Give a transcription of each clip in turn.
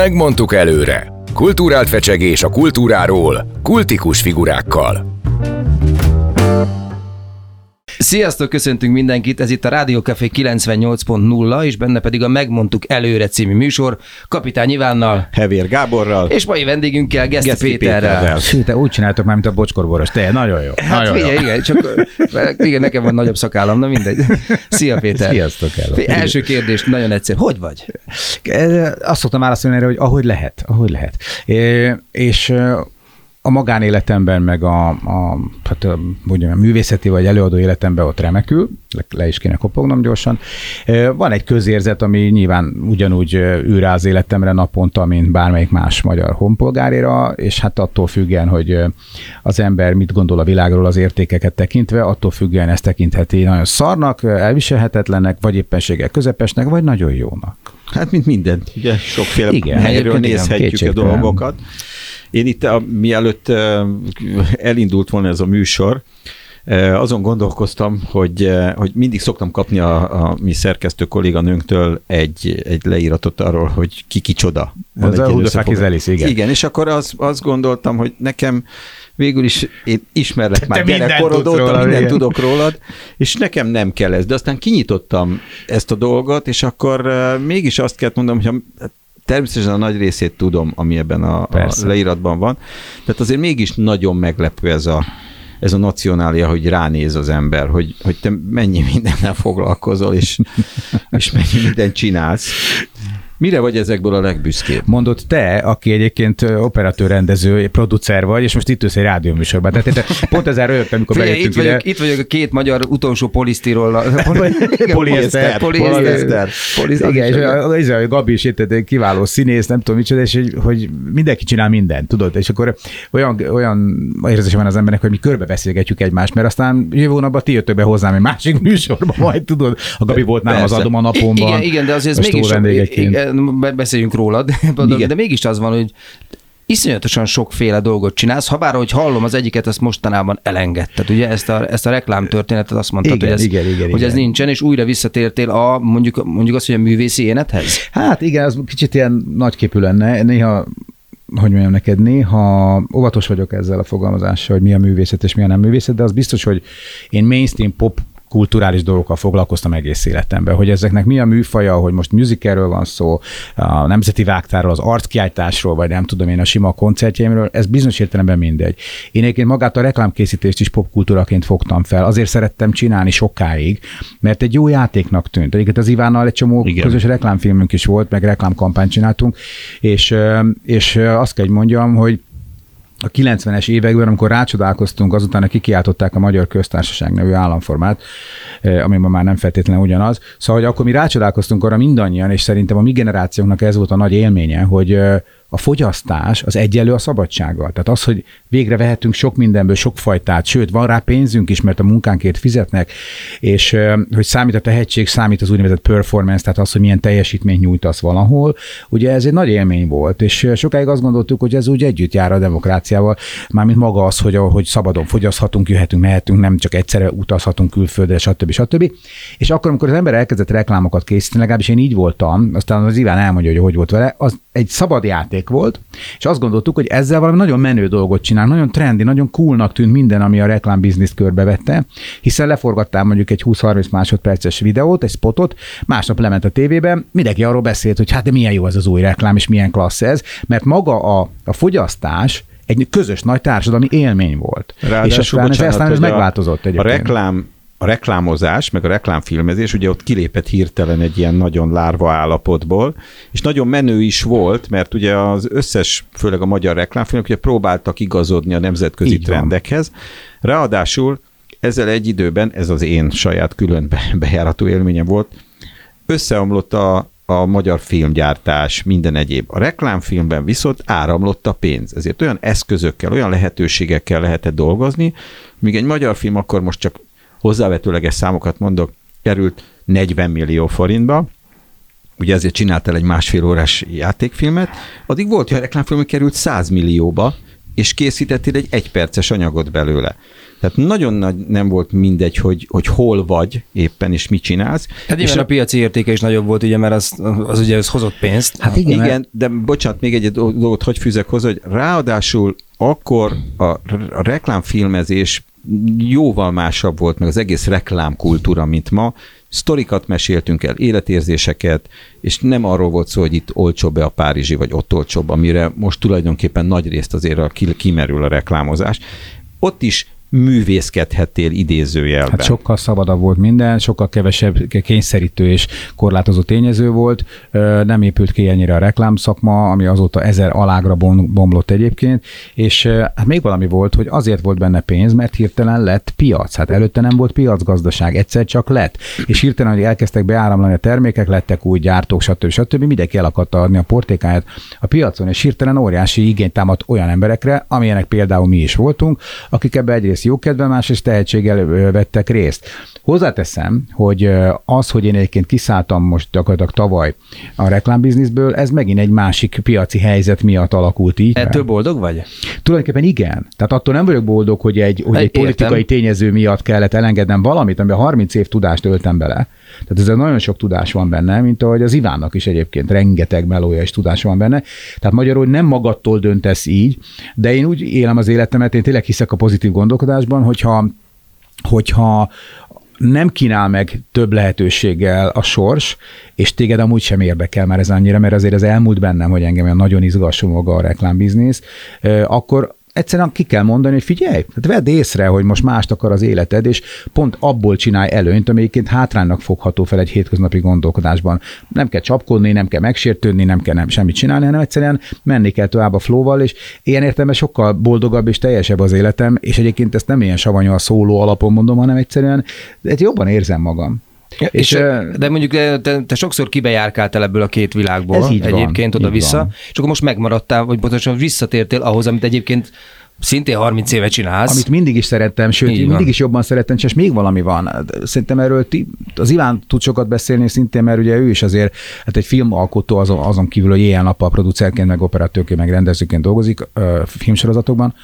Megmondtuk előre. Kultúrált fecsegés a kultúráról, kultikus figurákkal. Sziasztok, köszöntünk mindenkit, ez itt a Rádió Café 98.0, és benne pedig a Megmondtuk előre című műsor, Kapitány Ivánnal, Hevér Gáborral, és mai vendégünkkel, Geszti, Geszti Péterrel. Péterrel. Te úgy csináltok már, mint a bocskorboros. Te, nagyon jó. Hát nagyon figyelj, jó. igen, csak igen, nekem van nagyobb szakállam, na mindegy. Szia Péter. Sziasztok, hello. Figyelj, Első kérdés, nagyon egyszerű. Hogy vagy? Azt szoktam válaszolni erre, hogy ahogy lehet, ahogy lehet. Eh, És a magánéletemben, meg a, a, hát a, mondjam, a művészeti vagy előadó életemben ott remekül, le, le is kéne kopognom gyorsan. Van egy közérzet, ami nyilván ugyanúgy rá az életemre naponta, mint bármelyik más magyar honpolgárira, és hát attól függően, hogy az ember mit gondol a világról az értékeket tekintve, attól függően ezt tekintheti nagyon szarnak, elviselhetetlennek, vagy éppenséggel közepesnek, vagy nagyon jónak. Hát, mint mindent, ugye sokféle Igen, helyről nézhetjük a dolgokat. Én itt, a, mielőtt elindult volna ez a műsor, azon gondolkoztam, hogy, hogy mindig szoktam kapni a, a mi szerkesztő kolléganőnktől egy, egy leíratot arról, hogy ki kicsoda. Van Ez egy a ilyen Who the fuck is összefoglaló. Alice, igen. Igen, és akkor az, azt gondoltam, hogy nekem végül is én ismerlek már mindent gyerekkorod óta, róla, mindent igen. tudok rólad, és nekem nem kell ez. De aztán kinyitottam ezt a dolgot, és akkor mégis azt kell mondom, hogy természetesen a nagy részét tudom, ami ebben a, a Persze. leíratban van. Tehát azért mégis nagyon meglepő ez a, ez a nacionália, hogy ránéz az ember, hogy, hogy te mennyi mindennel foglalkozol, és, és mennyi mindent csinálsz. Mire vagy ezekből a legbüszkébb? Mondott te, aki egyébként operatőr, rendező, producer vagy, és most itt ülsz egy rádióműsorban. Tehát én pont ezzel rögtem, amikor Figyelj, itt ide. vagyok, itt vagyok a két magyar utolsó polisztirollal. Polieszter, polieszter. Igen, és a, a, a Gabi is itt egy kiváló színész, nem tudom micsoda, és hogy, hogy mindenki csinál mindent, tudod? És akkor olyan, olyan érzése van az embernek, hogy mi körbebeszélgetjük egymást, mert aztán jövő hónapban ti jöttök be hozzám egy másik műsorba, majd tudod, a Gabi volt nálam az adom a napomban. Igen, igen, de azért ez mégis, beszéljünk rólad, de, de mégis az van, hogy iszonyatosan sokféle dolgot csinálsz, ha bár, hogy hallom, az egyiket ezt mostanában elengedted, ugye ezt a, ezt a reklám történetet azt mondtad, Igen, hogy, ez, igen, igen, hogy ez igen. nincsen, és újra visszatértél a, mondjuk, mondjuk azt, hogy a művészi énethez? Hát igen, az kicsit ilyen nagyképű lenne. Néha hogy mondjam neked, néha óvatos vagyok ezzel a fogalmazással, hogy mi a művészet és mi a nem művészet, de az biztos, hogy én mainstream pop kulturális dolgokkal foglalkoztam egész életemben, hogy ezeknek mi a műfaja, hogy most musicalről van szó, a nemzeti vágtáról, az arckiáltásról, vagy nem tudom én a sima koncertjeimről, ez bizonyos értelemben mindegy. Én egyébként magát a reklámkészítést is popkultúraként fogtam fel, azért szerettem csinálni sokáig, mert egy jó játéknak tűnt. Egyébként az Ivánnal egy csomó Igen. Közös reklámfilmünk is volt, meg reklámkampányt csináltunk, és, és azt kell, hogy mondjam, hogy a 90-es években, amikor rácsodálkoztunk, azután kikiáltották a Magyar Köztársaság nevű államformát, eh, ami ma már nem feltétlenül ugyanaz. Szóval, hogy akkor mi rácsodálkoztunk arra mindannyian, és szerintem a mi generációnknak ez volt a nagy élménye, hogy eh, a fogyasztás az egyenlő a szabadsággal. Tehát az, hogy végre vehetünk sok mindenből, sok fajtát, sőt, van rá pénzünk is, mert a munkánkért fizetnek, és hogy számít a tehetség, számít az úgynevezett performance, tehát az, hogy milyen teljesítményt nyújtasz valahol. Ugye ez egy nagy élmény volt, és sokáig azt gondoltuk, hogy ez úgy együtt jár a demokráciával, mármint maga az, hogy, hogy szabadon fogyaszthatunk, jöhetünk, mehetünk, nem csak egyszerre utazhatunk külföldre, stb. stb. És akkor, amikor az ember elkezdett reklámokat készíteni, legalábbis én így voltam, aztán az Iván elmondja, hogy hogy volt vele, az egy szabad játék volt, és azt gondoltuk, hogy ezzel valami nagyon menő dolgot csinál, nagyon trendi, nagyon coolnak tűnt minden, ami a reklámbizniszt körbevette, hiszen leforgattál mondjuk egy 20-30 másodperces videót, egy spotot, másnap lement a tévében, mindenki arról beszélt, hogy hát de milyen jó ez az új reklám, és milyen klassz ez, mert maga a, a fogyasztás egy közös nagy társadalmi élmény volt. és aztán ez, aztán ez a- megváltozott A egyébként. reklám a reklámozás, meg a reklámfilmezés, ugye ott kilépett hirtelen egy ilyen nagyon lárva állapotból, és nagyon menő is volt, mert ugye az összes, főleg a magyar reklámfilmek, ugye próbáltak igazodni a nemzetközi Így van. trendekhez. Ráadásul ezzel egy időben, ez az én saját külön be- bejárató élményem volt, összeomlott a, a magyar filmgyártás, minden egyéb. A reklámfilmben viszont áramlott a pénz. Ezért olyan eszközökkel, olyan lehetőségekkel lehetett dolgozni, míg egy magyar film akkor most csak hozzávetőleges számokat mondok, került 40 millió forintba, ugye ezért csináltál egy másfél órás játékfilmet, addig volt, hogy a reklámfilm került 100 millióba, és készítettél egy egyperces anyagot belőle. Tehát nagyon nagy nem volt mindegy, hogy, hogy hol vagy éppen, és mit csinálsz. Hát és a, a piaci értéke is nagyobb volt, ugye, mert az, az ugye az hozott pénzt. Hát igen, igen de bocsánat, még egy dolgot hogy fűzek hozzá, hogy ráadásul akkor a, a reklámfilmezés jóval másabb volt, meg az egész reklámkultúra, mint ma. Sztorikat meséltünk el, életérzéseket, és nem arról volt szó, hogy itt olcsóbb-e a Párizsi, vagy ott olcsóbb, amire most tulajdonképpen nagy részt azért a, kimerül a reklámozás. Ott is művészkedhettél idézőjelben. Hát sokkal szabadabb volt minden, sokkal kevesebb kényszerítő és korlátozó tényező volt. Nem épült ki ennyire a reklámszakma, ami azóta ezer alágra bomlott egyébként, és hát még valami volt, hogy azért volt benne pénz, mert hirtelen lett piac. Hát előtte nem volt piacgazdaság, egyszer csak lett. És hirtelen, hogy elkezdtek beáramlani a termékek, lettek új gyártók, stb. stb. Mindenki el akarta adni a portékáját a piacon, és hirtelen óriási igényt támadt olyan emberekre, amilyenek például mi is voltunk, akik ebbe egyrészt egyrészt jókedvel, másrészt tehetséggel vettek részt. Hozzáteszem, hogy az, hogy én egyébként kiszálltam most gyakorlatilag tavaly a reklámbizniszből, ez megint egy másik piaci helyzet miatt alakult így. Ettől boldog vagy? Tulajdonképpen igen. Tehát attól nem vagyok boldog, hogy egy, hogy egy politikai tényező miatt kellett elengednem valamit, amiben 30 év tudást öltem bele. Tehát ez nagyon sok tudás van benne, mint ahogy az Ivánnak is egyébként rengeteg melója és tudás van benne. Tehát magyarul nem magadtól döntesz így, de én úgy élem az életemet, én tényleg hiszek a pozitív gondolkodásban, hogyha hogyha nem kínál meg több lehetőséggel a sors, és téged amúgy sem érdekel már ez annyira, mert azért az elmúlt bennem, hogy engem nagyon izgasson maga a reklámbiznisz, akkor egyszerűen ki kell mondani, hogy figyelj, hát vedd észre, hogy most mást akar az életed, és pont abból csinálj előnyt, amelyiként hátránynak fogható fel egy hétköznapi gondolkodásban. Nem kell csapkodni, nem kell megsértődni, nem kell nem semmit csinálni, hanem egyszerűen menni kell tovább a flóval, és ilyen értelemben sokkal boldogabb és teljesebb az életem, és egyébként ezt nem ilyen savanyú a szóló alapon mondom, hanem egyszerűen hát jobban érzem magam. Ja, és, és, de mondjuk te, te sokszor kibejárkáltál ebből a két világból ez így egyébként oda-vissza, és akkor most megmaradtál, vagy pontosan visszatértél ahhoz, amit egyébként szintén 30 éve csinálsz. Amit mindig is szerettem, sőt, Így mindig is jobban szerettem, és még valami van. Szerintem erről ti, az Iván tud sokat beszélni szintén, mert ugye ő is azért hát egy filmalkotó azon, azon kívül, hogy éjjel-nappal producerként, meg operatőrként, meg rendezőként dolgozik ö, filmsorozatokban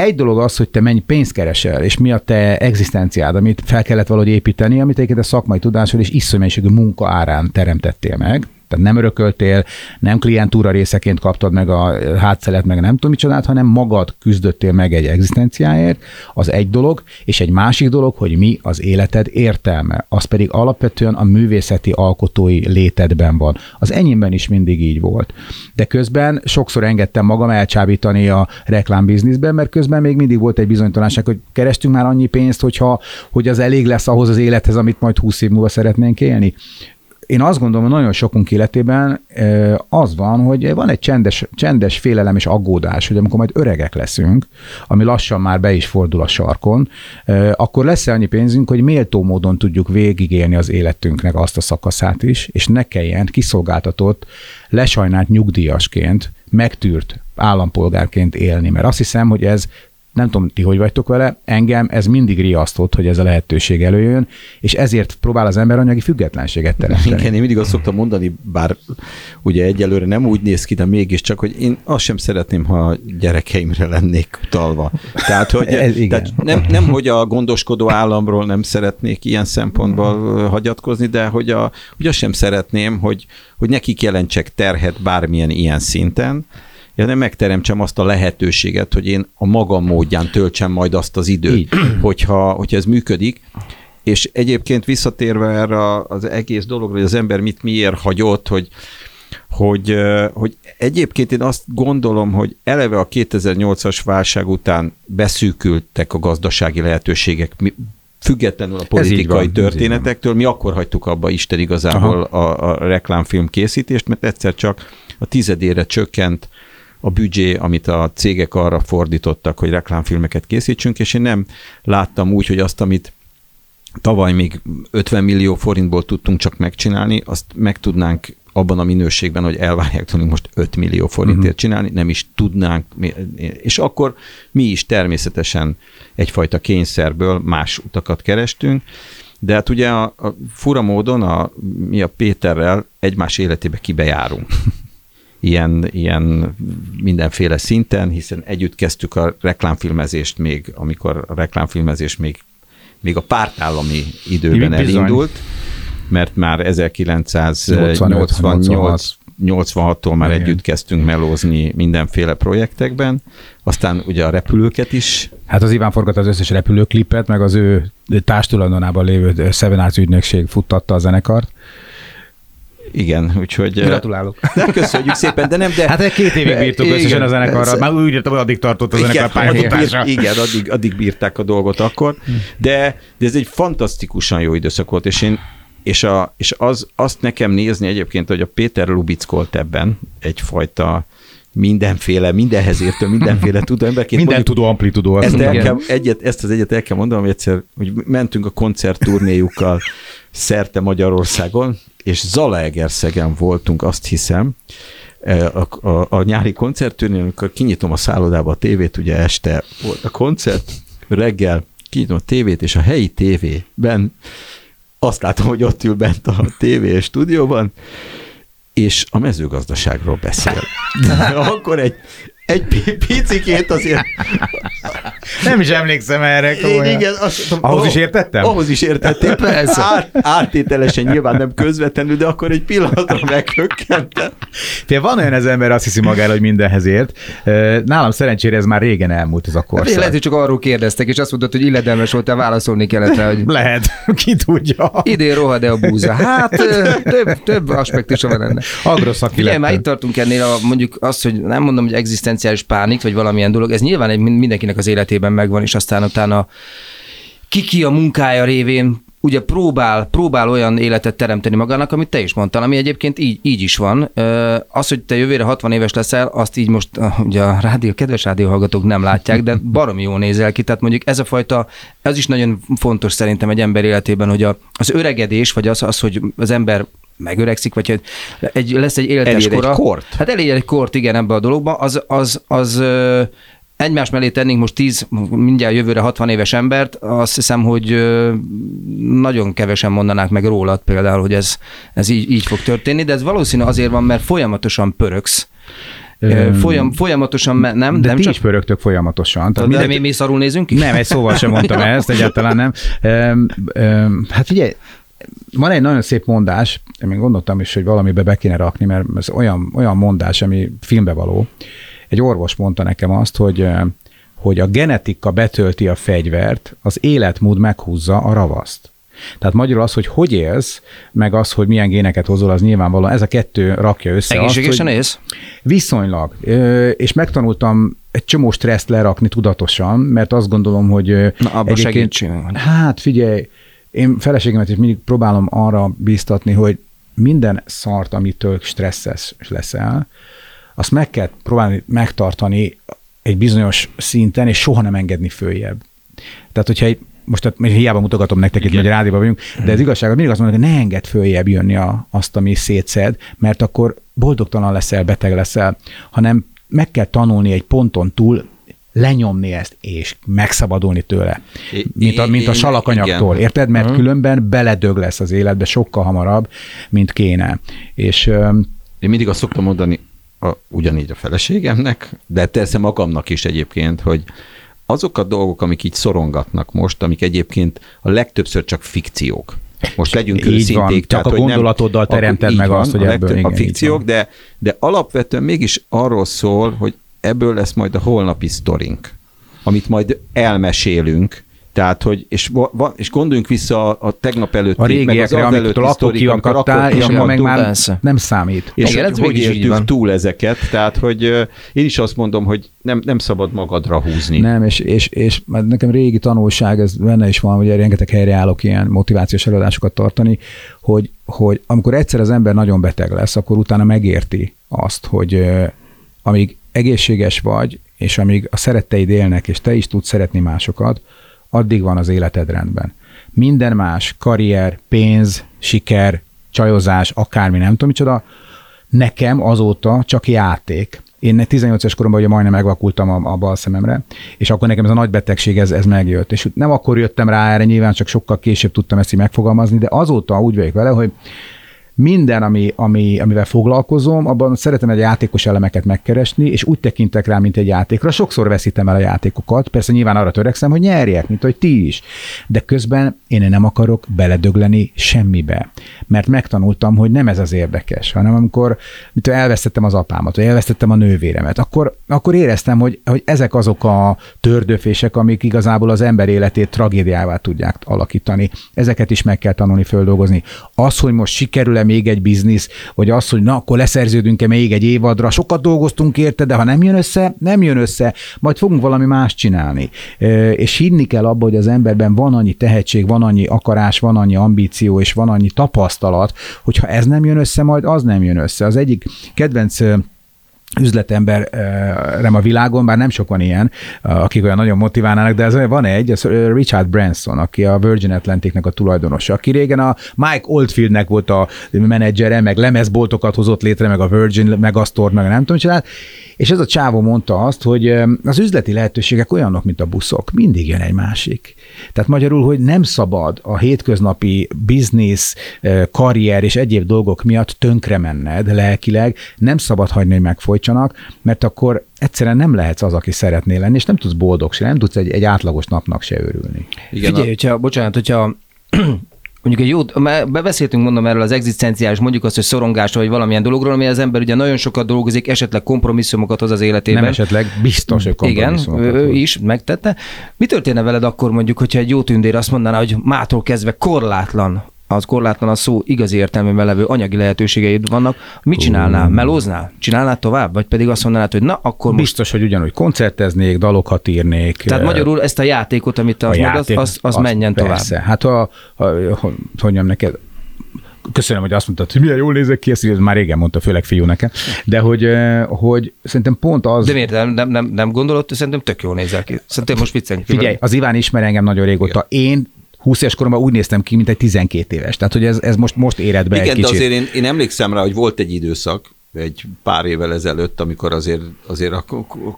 egy dolog az, hogy te mennyi pénzt keresel, és mi a te egzisztenciád, amit fel kellett valahogy építeni, amit egyébként a szakmai tudásod és iszonyú munka árán teremtettél meg, tehát nem örököltél, nem klientúra részeként kaptad meg a hátszelet, meg nem tudom micsodát, hanem magad küzdöttél meg egy egzisztenciáért, az egy dolog, és egy másik dolog, hogy mi az életed értelme. Az pedig alapvetően a művészeti alkotói létedben van. Az enyémben is mindig így volt. De közben sokszor engedtem magam elcsábítani a reklámbizniszben, mert közben még mindig volt egy bizonytalanság, hogy kerestünk már annyi pénzt, hogyha, hogy az elég lesz ahhoz az élethez, amit majd 20 év múlva szeretnénk élni én azt gondolom, hogy nagyon sokunk életében az van, hogy van egy csendes, csendes félelem és aggódás, hogy amikor majd öregek leszünk, ami lassan már be is fordul a sarkon, akkor lesz annyi pénzünk, hogy méltó módon tudjuk végigélni az életünknek azt a szakaszát is, és ne kelljen kiszolgáltatott, lesajnált nyugdíjasként, megtűrt állampolgárként élni, mert azt hiszem, hogy ez nem tudom, ti hogy vagytok vele, engem ez mindig riasztott, hogy ez a lehetőség előjön, és ezért próbál az ember anyagi függetlenséget teremteni. Igen, én mindig azt szoktam mondani, bár ugye egyelőre nem úgy néz ki, de mégiscsak, hogy én azt sem szeretném, ha gyerekeimre lennék utalva. Tehát, hogy ez, tehát nem, nem, hogy a gondoskodó államról nem szeretnék ilyen szempontból hagyatkozni, de hogy, a, hogy azt sem szeretném, hogy, hogy nekik jelentsek terhet bármilyen ilyen szinten, nem megteremtsem azt a lehetőséget, hogy én a magam módján töltsem majd azt az időt, hogyha, hogyha ez működik. És egyébként visszatérve erre az egész dologra, hogy az ember mit miért hagyott, hogy, hogy, hogy egyébként én azt gondolom, hogy eleve a 2008-as válság után beszűkültek a gazdasági lehetőségek, függetlenül a politikai van, történetektől, mi akkor hagytuk abba Isten igazából a, a reklámfilm készítést, mert egyszer csak a tizedére csökkent a büdzsé, amit a cégek arra fordítottak, hogy reklámfilmeket készítsünk, és én nem láttam úgy, hogy azt, amit tavaly még 50 millió forintból tudtunk csak megcsinálni, azt meg tudnánk abban a minőségben, hogy elvárják tőlünk most 5 millió forintért uh-huh. csinálni, nem is tudnánk, és akkor mi is természetesen egyfajta kényszerből más utakat kerestünk, de hát ugye a, a fura módon a, mi a Péterrel egymás életébe kibejárunk. ilyen, ilyen mindenféle szinten, hiszen együtt kezdtük a reklámfilmezést még, amikor a reklámfilmezés még, még a pártállami időben Bizony. elindult, mert már 1988 86-tól már Igen. együtt kezdtünk melózni mindenféle projektekben, aztán ugye a repülőket is, Hát az Iván forgatta az összes repülőklipet, meg az ő társtulajdonában lévő Seven Arts ügynökség futtatta a zenekart. Igen, úgyhogy... Gratulálok. De köszönjük szépen, de nem, de... Hát két évig bírtuk Igen, összesen a zenekarral. ez- Már úgy írtam, hogy addig tartott a Igen, zenekar addig, pályafutása. igen addig, addig bírták a dolgot akkor, de, de ez egy fantasztikusan jó időszak volt, és én és, a, és az, azt nekem nézni egyébként, hogy a Péter lubickolt ebben egyfajta mindenféle, mindenhez értő, mindenféle tudó emberként. Minden Mondjuk tudó amplitudó. ezt, el kell, egyet, ezt az egyet el kell mondanom, hogy egyszer hogy mentünk a koncertturnéjukkal szerte Magyarországon, és Zalaegerszegen voltunk, azt hiszem, e, a, a, a nyári koncertturnén, amikor kinyitom a szállodába a tévét, ugye este volt a koncert, reggel kinyitom a tévét, és a helyi tévében azt látom, hogy ott ül bent a tévé stúdióban, és a mezőgazdaságról beszél. Akkor egy, egy pi- picikét azért Nem is emlékszem erre. én komolyan. igen, azt, Ahhoz is értettem? Ahhoz is értettem. Persze. Át, áttételesen nyilván nem közvetlenül, de akkor egy pillanatra meghökkentem. Fél, van olyan ez ember, azt hiszi magára, hogy mindenhez ért. Nálam szerencsére ez már régen elmúlt ez a Hát, korszak. lehet, hogy csak arról kérdeztek, és azt mondtad, hogy illedelmes voltál, válaszolni kellett rá, hogy Lehet, ki tudja. idén rohad-e a búza. Hát több, több aspektusa van ennek. Agroszaki Figyelj, már itt tartunk ennél, a, mondjuk azt, hogy nem mondom, hogy egzisztenciális pánik, vagy valamilyen dolog, ez nyilván egy, mindenkinek az életében megvan, és aztán utána ki-ki a munkája révén ugye próbál, próbál olyan életet teremteni magának, amit te is mondtál, ami egyébként így, így is van. Az, hogy te jövőre 60 éves leszel, azt így most ugye a rádió, kedves rádióhallgatók nem látják, de baromi jól nézel ki. Tehát mondjuk ez a fajta, ez is nagyon fontos szerintem egy ember életében, hogy a, az öregedés, vagy az, az, hogy az ember megöregszik, vagy hogy egy, lesz egy életes Elér egy kora. kort. Hát elér egy kort, igen, ebbe a dologba. Az, az, az ö, egymás mellé tennénk most 10, mindjárt jövőre 60 éves embert, azt hiszem, hogy nagyon kevesen mondanák meg rólad például, hogy ez, ez így, így fog történni, de ez valószínű azért van, mert folyamatosan pöröksz. Folyam, folyamatosan, me- nem, De nem ti csak... is pörögtök folyamatosan. Tehát De minden, mi, mi szarul nézünk ki? Nem, egy szóval sem mondtam ezt, egyáltalán nem. Öm, öm, hát figyelj, van egy nagyon szép mondás, én még gondoltam is, hogy valamibe be kéne rakni, mert ez olyan, olyan mondás, ami filmbe való. Egy orvos mondta nekem azt, hogy hogy a genetika betölti a fegyvert, az életmód meghúzza a ravaszt. Tehát magyarul az, hogy hogy élsz, meg az, hogy milyen géneket hozol, az nyilvánvalóan ez a kettő rakja össze Egészségesen azt, élsz? Viszonylag. És megtanultam egy csomó stresszt lerakni tudatosan, mert azt gondolom, hogy Na, segítségem van. Hát figyelj, én feleségemet is mindig próbálom arra bíztatni, hogy minden szart, amitől stresszes leszel, azt meg kell próbálni megtartani egy bizonyos szinten, és soha nem engedni följebb. Tehát, hogyha egy, most hiába mutogatom nektek itt, hogy rádióban vagyunk, de az igazság, az mindig azt mondom, hogy ne engedd följebb jönni a, azt, ami szétszed, mert akkor boldogtalan leszel, beteg leszel, hanem meg kell tanulni egy ponton túl lenyomni ezt, és megszabadulni tőle. Mint a, mint a salakanyagtól, igen. érted? Mert különben beledög lesz az életbe sokkal hamarabb, mint kéne. És Én mindig azt szoktam mondani, a, ugyanígy a feleségemnek, de persze magamnak is egyébként, hogy azok a dolgok, amik így szorongatnak most, amik egyébként a legtöbbször csak fikciók. Most legyünk őszinték. csak tehát, a nem- gondolatoddal akkor teremted meg van, azt, hogy a ebből- igen, A fikciók, de, de alapvetően mégis arról szól, hogy ebből lesz majd a holnapi sztorink, amit majd elmesélünk, tehát, hogy, és, va- és gondoljunk vissza a, a tegnap előtti, a meg az régiekre, az amiktől előtti akkor sztorik, amikor kiakadtál, akkor és meg már persze. nem számít. És Igen, hogy, hogy van. túl ezeket, tehát hogy én is azt mondom, hogy nem, nem szabad magadra húzni. Nem, és, és, és mert nekem régi tanulság, ez benne is van, hogy rengeteg helyre állok ilyen motivációs előadásokat tartani, hogy, hogy amikor egyszer az ember nagyon beteg lesz, akkor utána megérti azt, hogy amíg egészséges vagy, és amíg a szeretteid élnek, és te is tudsz szeretni másokat, addig van az életed rendben. Minden más, karrier, pénz, siker, csajozás, akármi, nem tudom micsoda, nekem azóta csak játék. Én 18 éves koromban ugye majdnem megvakultam a, a bal szememre, és akkor nekem ez a nagy betegség, ez, ez megjött. És nem akkor jöttem rá erre, nyilván csak sokkal később tudtam ezt így megfogalmazni, de azóta úgy vagyok vele, hogy minden, ami, ami, amivel foglalkozom, abban szeretem egy játékos elemeket megkeresni, és úgy tekintek rá, mint egy játékra. Sokszor veszítem el a játékokat, persze nyilván arra törekszem, hogy nyerjek, mint hogy ti is. De közben én nem akarok beledögleni semmibe, mert megtanultam, hogy nem ez az érdekes, hanem amikor mint elvesztettem az apámat, vagy elvesztettem a nővéremet, akkor, akkor éreztem, hogy, hogy ezek azok a tördöfések, amik igazából az ember életét tragédiává tudják alakítani. Ezeket is meg kell tanulni földolgozni. Az, hogy most sikerül-e még egy biznisz, vagy az, hogy na, akkor leszerződünk-e még egy évadra, sokat dolgoztunk érte, de ha nem jön össze, nem jön össze, majd fogunk valami más csinálni. És hinni kell abba, hogy az emberben van annyi tehetség, van annyi akarás, van annyi ambíció, és van annyi tapasztalat, hogyha ez nem jön össze, majd az nem jön össze. Az egyik kedvenc üzletemberem a világon, bár nem sok van ilyen, akik olyan nagyon motiválnának, de ez van egy, ez Richard Branson, aki a Virgin Atlanticnek a tulajdonosa, aki régen a Mike Oldfieldnek volt a menedzsere, meg lemezboltokat hozott létre, meg a Virgin Megastore, meg nem tudom, csinált, és ez a csávó mondta azt, hogy az üzleti lehetőségek olyanok, mint a buszok, mindig jön egy másik. Tehát magyarul, hogy nem szabad a hétköznapi biznisz, karrier és egyéb dolgok miatt tönkre menned lelkileg, nem szabad hagyni, hogy megfojtsanak, mert akkor egyszerűen nem lehetsz az, aki szeretnél lenni, és nem tudsz boldog se, nem tudsz egy, egy átlagos napnak se örülni. Igen, Figyelj, a... hogyha, bocsánat, hogyha mondjuk egy jó, bebeszéltünk mondom erről az egzisztenciális, mondjuk azt, hogy szorongás vagy valamilyen dologról, ami az ember ugye nagyon sokat dolgozik, esetleg kompromisszumokat hoz az életében. Nem esetleg, biztos, hogy Igen, ő is megtette. Mi történne veled akkor mondjuk, hogyha egy jó tündér azt mondaná, hogy mától kezdve korlátlan az korlátlan a szó igazi értelmében levő anyagi lehetőségeid vannak, mit csinálnál? Melóznál? Csinálnál tovább? Vagy pedig azt mondanád, hogy na, akkor most... Biztos, hogy ugyanúgy koncerteznék, dalokat írnék. Tehát magyarul ezt a játékot, amit te azt játék, az, az, az menjen persze. tovább. Hát a, a, a, hogy mondjam neked, köszönöm, hogy azt mondtad, hogy milyen jól nézek ki, ezt már régen mondta, főleg fiú nekem, de hogy, hogy szerintem pont az... De miért nem, nem, nem, nem gondolod? Szerintem tök jól nézel ki. Szerintem most viccelni. Figyelj, az Iván ismer engem nagyon régóta. Én 20 éves koromban úgy néztem ki, mint egy 12 éves. Tehát, hogy ez, ez most, most éred be Igen, egy kicsit. de azért én, én emlékszem rá, hogy volt egy időszak, egy pár évvel ezelőtt, amikor azért, azért a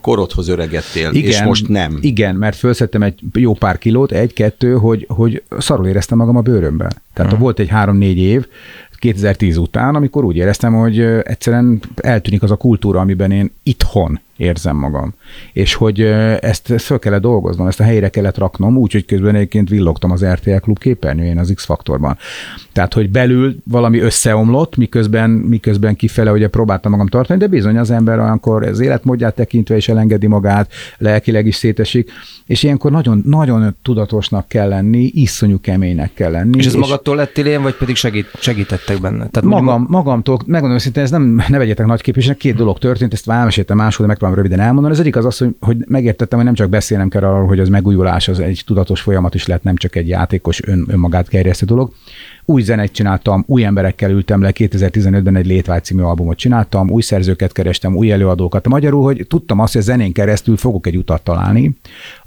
korodhoz öregedtél, igen, és most nem. Igen, mert felszettem egy jó pár kilót, egy-kettő, hogy, hogy szarul éreztem magam a bőrömben. Tehát uh-huh. volt egy három-négy év, 2010 után, amikor úgy éreztem, hogy egyszerűen eltűnik az a kultúra, amiben én itthon érzem magam. És hogy ezt föl kellett dolgoznom, ezt a helyre kellett raknom, úgyhogy közben egyébként villogtam az RTL klub képernyőjén az X-faktorban. Tehát, hogy belül valami összeomlott, miközben, miközben kifele ugye próbáltam magam tartani, de bizony az ember olyankor az életmódját tekintve is elengedi magát, lelkileg is szétesik, és ilyenkor nagyon, nagyon tudatosnak kell lenni, iszonyú keménynek kell lenni. És ez és magadtól lettél ilyen, vagy pedig segít, segítettek benne? Tehát magam, magamtól, megmondom őszintén, ez nem, ne vegyetek nagy képviselőnek, két dolog történt, ezt elmeséltem máshol, de megpróbálom röviden elmondani. Az egyik az az, hogy, hogy megértettem, hogy nem csak beszélnem kell arról, hogy az megújulás az egy tudatos folyamat is lehet, nem csak egy játékos ön, önmagát gerjesztő dolog. Új zenét csináltam, új emberekkel ültem le, 2015-ben egy Létvágy című albumot csináltam, új szerzőket kerestem, új előadókat. Magyarul, hogy tudtam azt, hogy a zenén keresztül fogok egy utat találni,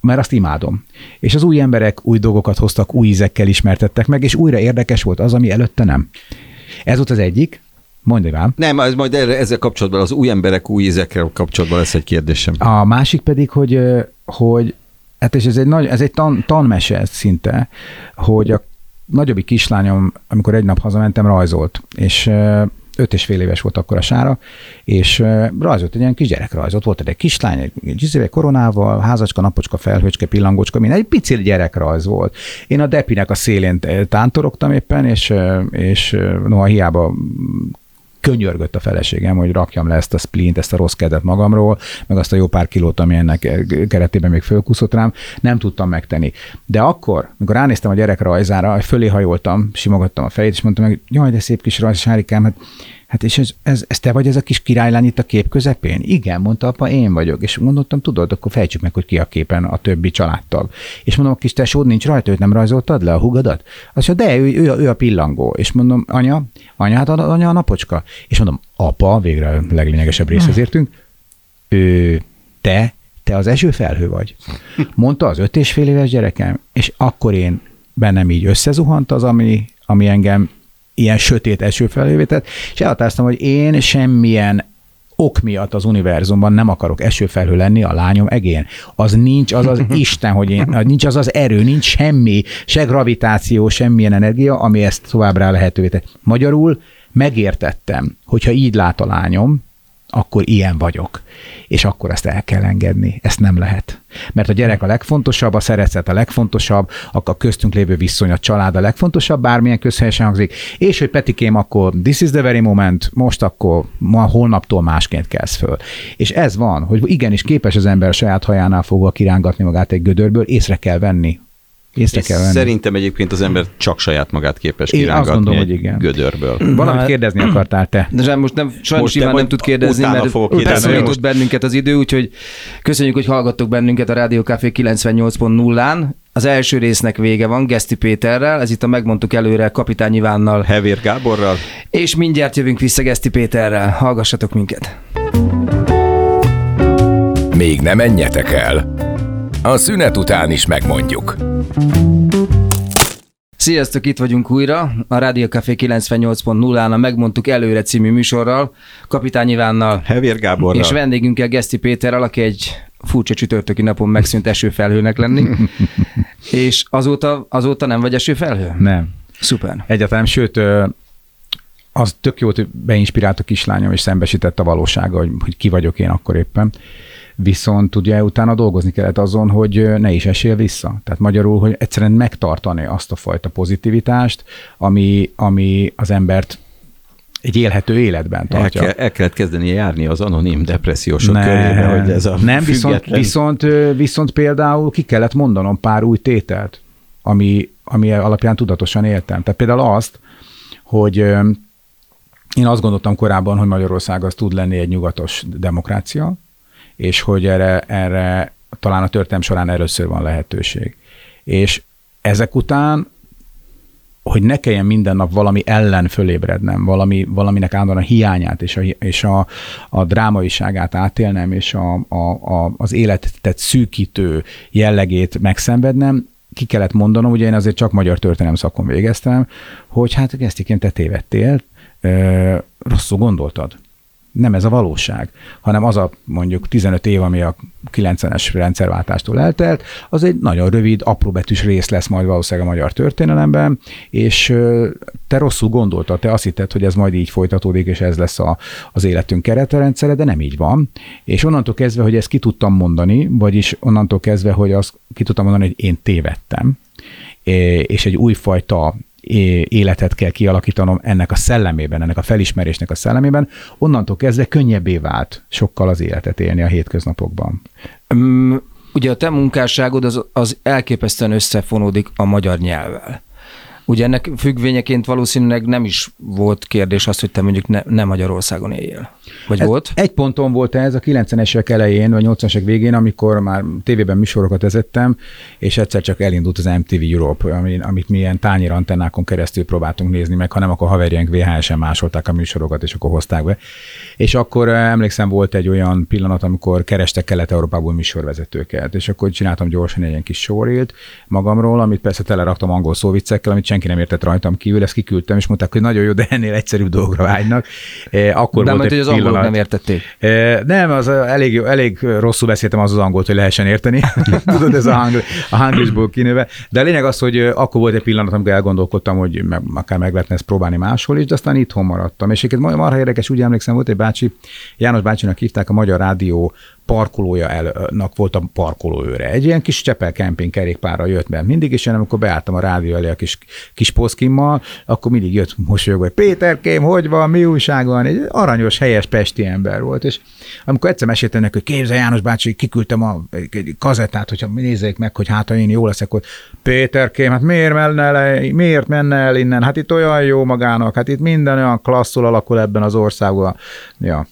mert azt imádom. És az új emberek új dolgokat hoztak, új ízekkel ismertettek meg, és újra érdekes volt az, ami előtte nem. Ez volt az egyik. Mondj rám. Nem, ez majd erre, ezzel kapcsolatban, az új emberek új ízekkel kapcsolatban lesz egy kérdésem. A másik pedig, hogy, hogy hát és ez egy, nagy, ez egy tan, tanmese szinte, hogy a nagyobbik kislányom, amikor egy nap hazamentem, rajzolt, és öt és fél éves volt akkor a sára, és rajzolt egy ilyen kis gyerekrajzot. Volt egy kislány, egy, egy, egy koronával, házacska, napocska, felhőcske, pillangócska, minden, egy pici gyerekrajz volt. Én a depinek a szélén tántorogtam éppen, és, és noha hiába könyörgött a feleségem, hogy rakjam le ezt a splint, ezt a rossz kedvet magamról, meg azt a jó pár kilót, ami ennek keretében még fölkuszott rám, nem tudtam megtenni. De akkor, amikor ránéztem a gyerek rajzára, fölé hajoltam, simogattam a fejét, és mondtam meg, jaj, de szép kis rajz, Sárikám, hát Hát és ez, ez, ez te vagy ez a kis királylány itt a kép közepén? Igen, mondta apa, én vagyok. És gondoltam, tudod, akkor fejtsük meg, hogy ki a képen a többi családtag. És mondom, a kis tesód nincs rajta, őt nem rajzoltad le a hugadat? Azt mondja, de ő, ő, ő, a pillangó. És mondom, anya, anya, hát anya a napocska. És mondom, apa, végre a leglényegesebb részhez értünk, ő, te, te az esőfelhő vagy. Mondta az öt és fél éves gyerekem, és akkor én bennem így összezuhant az, ami, ami engem ilyen sötét esőfelhővétet, és elhatároztam, hogy én semmilyen ok miatt az univerzumban nem akarok esőfelhő lenni a lányom egén. Az nincs az az Isten, hogy én, nincs az az erő, nincs semmi, se gravitáció, semmilyen energia, ami ezt továbbra lehetővé tett. Magyarul megértettem, hogyha így lát a lányom, akkor ilyen vagyok. És akkor ezt el kell engedni. Ezt nem lehet. Mert a gyerek a legfontosabb, a szeretet a legfontosabb, a köztünk lévő viszony, a család a legfontosabb, bármilyen közhelyesen hangzik. És hogy Petikém, akkor this is the very moment, most akkor ma holnaptól másként kezd föl. És ez van, hogy igenis képes az ember a saját hajánál fogva kirángatni magát egy gödörből, észre kell venni, Észre kell venni. Szerintem egyébként az ember csak saját magát képes Én kirángatni azt gondolom, egy hogy igen. gödörből. Valamit Na, kérdezni akartál te. De most nem, sajnos Most Iván nem tud kérdezni, mert Most- bennünket az idő, úgyhogy köszönjük, hogy hallgattok bennünket a Rádió Café 98.0-án. Az első résznek vége van, Geszti Péterrel, ez itt a megmondtuk előre Kapitány Ivánnal, Hevér Gáborral. és mindjárt jövünk vissza Geszti Péterrel. Hallgassatok minket! Még ne menjetek el. A szünet után is megmondjuk. Sziasztok, itt vagyunk újra, a Rádió Café 98.0-án a Megmondtuk előre című műsorral, Kapitány Ivánnal Hevér Gáborral. és vendégünkkel Geszti Péterrel, aki egy furcsa csütörtöki napon megszűnt esőfelhőnek lenni. és azóta, azóta nem vagy esőfelhő? Nem. Szuper. Egyáltalán, sőt, az tök jó, hogy beinspirált a kislányom, és szembesített a valósága, hogy, hogy ki vagyok én akkor éppen. Viszont ugye utána dolgozni kellett azon, hogy ne is esél vissza. Tehát magyarul, hogy egyszerűen megtartani azt a fajta pozitivitást, ami, ami az embert egy élhető életben el, tartja. kell, el kellett kezdeni járni az anonim depressziósok körébe, hogy ez a nem, viszont, független... viszont, ö, viszont például ki kellett mondanom pár új tételt, ami, ami alapján tudatosan éltem. Tehát például azt, hogy én azt gondoltam korábban, hogy Magyarország az tud lenni egy nyugatos demokrácia, és hogy erre, erre talán a történelm során először van lehetőség. És ezek után hogy ne kelljen minden nap valami ellen fölébrednem, valami, valaminek állandóan a hiányát és, a, és a, a drámaiságát átélnem, és a, a, a, az életet szűkítő jellegét megszenvednem, ki kellett mondanom, ugye én azért csak magyar történelem szakon végeztem, hogy hát Gesztiként te tévedtél, rosszul gondoltad. Nem ez a valóság, hanem az a mondjuk 15 év, ami a 90-es rendszerváltástól eltelt, az egy nagyon rövid, apróbetűs rész lesz majd valószínűleg a magyar történelemben, és te rosszul gondoltad, te azt hitted, hogy ez majd így folytatódik, és ez lesz a, az életünk keretrendszere, de nem így van. És onnantól kezdve, hogy ezt ki tudtam mondani, vagyis onnantól kezdve, hogy azt ki tudtam mondani, hogy én tévedtem, és egy újfajta életet kell kialakítanom ennek a szellemében, ennek a felismerésnek a szellemében, onnantól kezdve könnyebbé vált sokkal az életet élni a hétköznapokban. Um, ugye a te munkásságod az, az elképesztően összefonódik a magyar nyelvvel. Ugye ennek függvényeként valószínűleg nem is volt kérdés az, hogy te mondjuk ne, ne Magyarországon éljél. Vagy Ez volt? Egy ponton volt ez a 90-es évek elején, vagy 80-as évek végén, amikor már tévében műsorokat vezettem, és egyszer csak elindult az MTV Europe, ami, amit mi ilyen tányérantennákon keresztül próbáltunk nézni meg, hanem akkor haverjaink VHS-en másolták a műsorokat, és akkor hozták be. És akkor eh, emlékszem, volt egy olyan pillanat, amikor kerestek Kelet-Európából műsorvezetőket, és akkor csináltam gyorsan egy ilyen kis sorílt magamról, amit persze teleraktam angol szóviccekkel, amit senki nem értett rajtam kívül, ezt kiküldtem, és mondták, hogy nagyon jó, de ennél egyszerűbb dolgra vágynak. Eh, Akkor De volt majd, egy hogy az angolok pillanat. nem értették. Eh, Nem, az elég, jó- elég rosszul beszéltem az az angolt, hogy lehessen érteni. Tudod, ez a, hangli, a hanglisból kinőve. De a lényeg az, hogy eh, akkor volt egy pillanat, amikor elgondolkodtam, hogy meg, akár meg lehetne ezt próbálni máshol is, de aztán itthon maradtam. És egyébként marha érdekes, úgy emlékszem, volt egy bácsi, János bácsinak hívták a Magyar Rádió parkolója elnak volt a parkolóőre. Egy ilyen kis Csepel kemping kerékpárra jött be mindig, és én amikor beálltam a rádió elé a kis, kis poszkimmal, akkor mindig jött mosolyogva, hogy Péterkém, hogy van, mi újság van? Egy aranyos, helyes pesti ember volt, és amikor egyszer meséltem neki, hogy képzel János bácsi, kiküldtem a kazettát, hogyha nézzék meg, hogy hát ha én jó leszek, hogy Péterkém, hát miért menne el, miért menne el innen? Hát itt olyan jó magának, hát itt minden olyan klasszul alakul ebben az országban. Ja.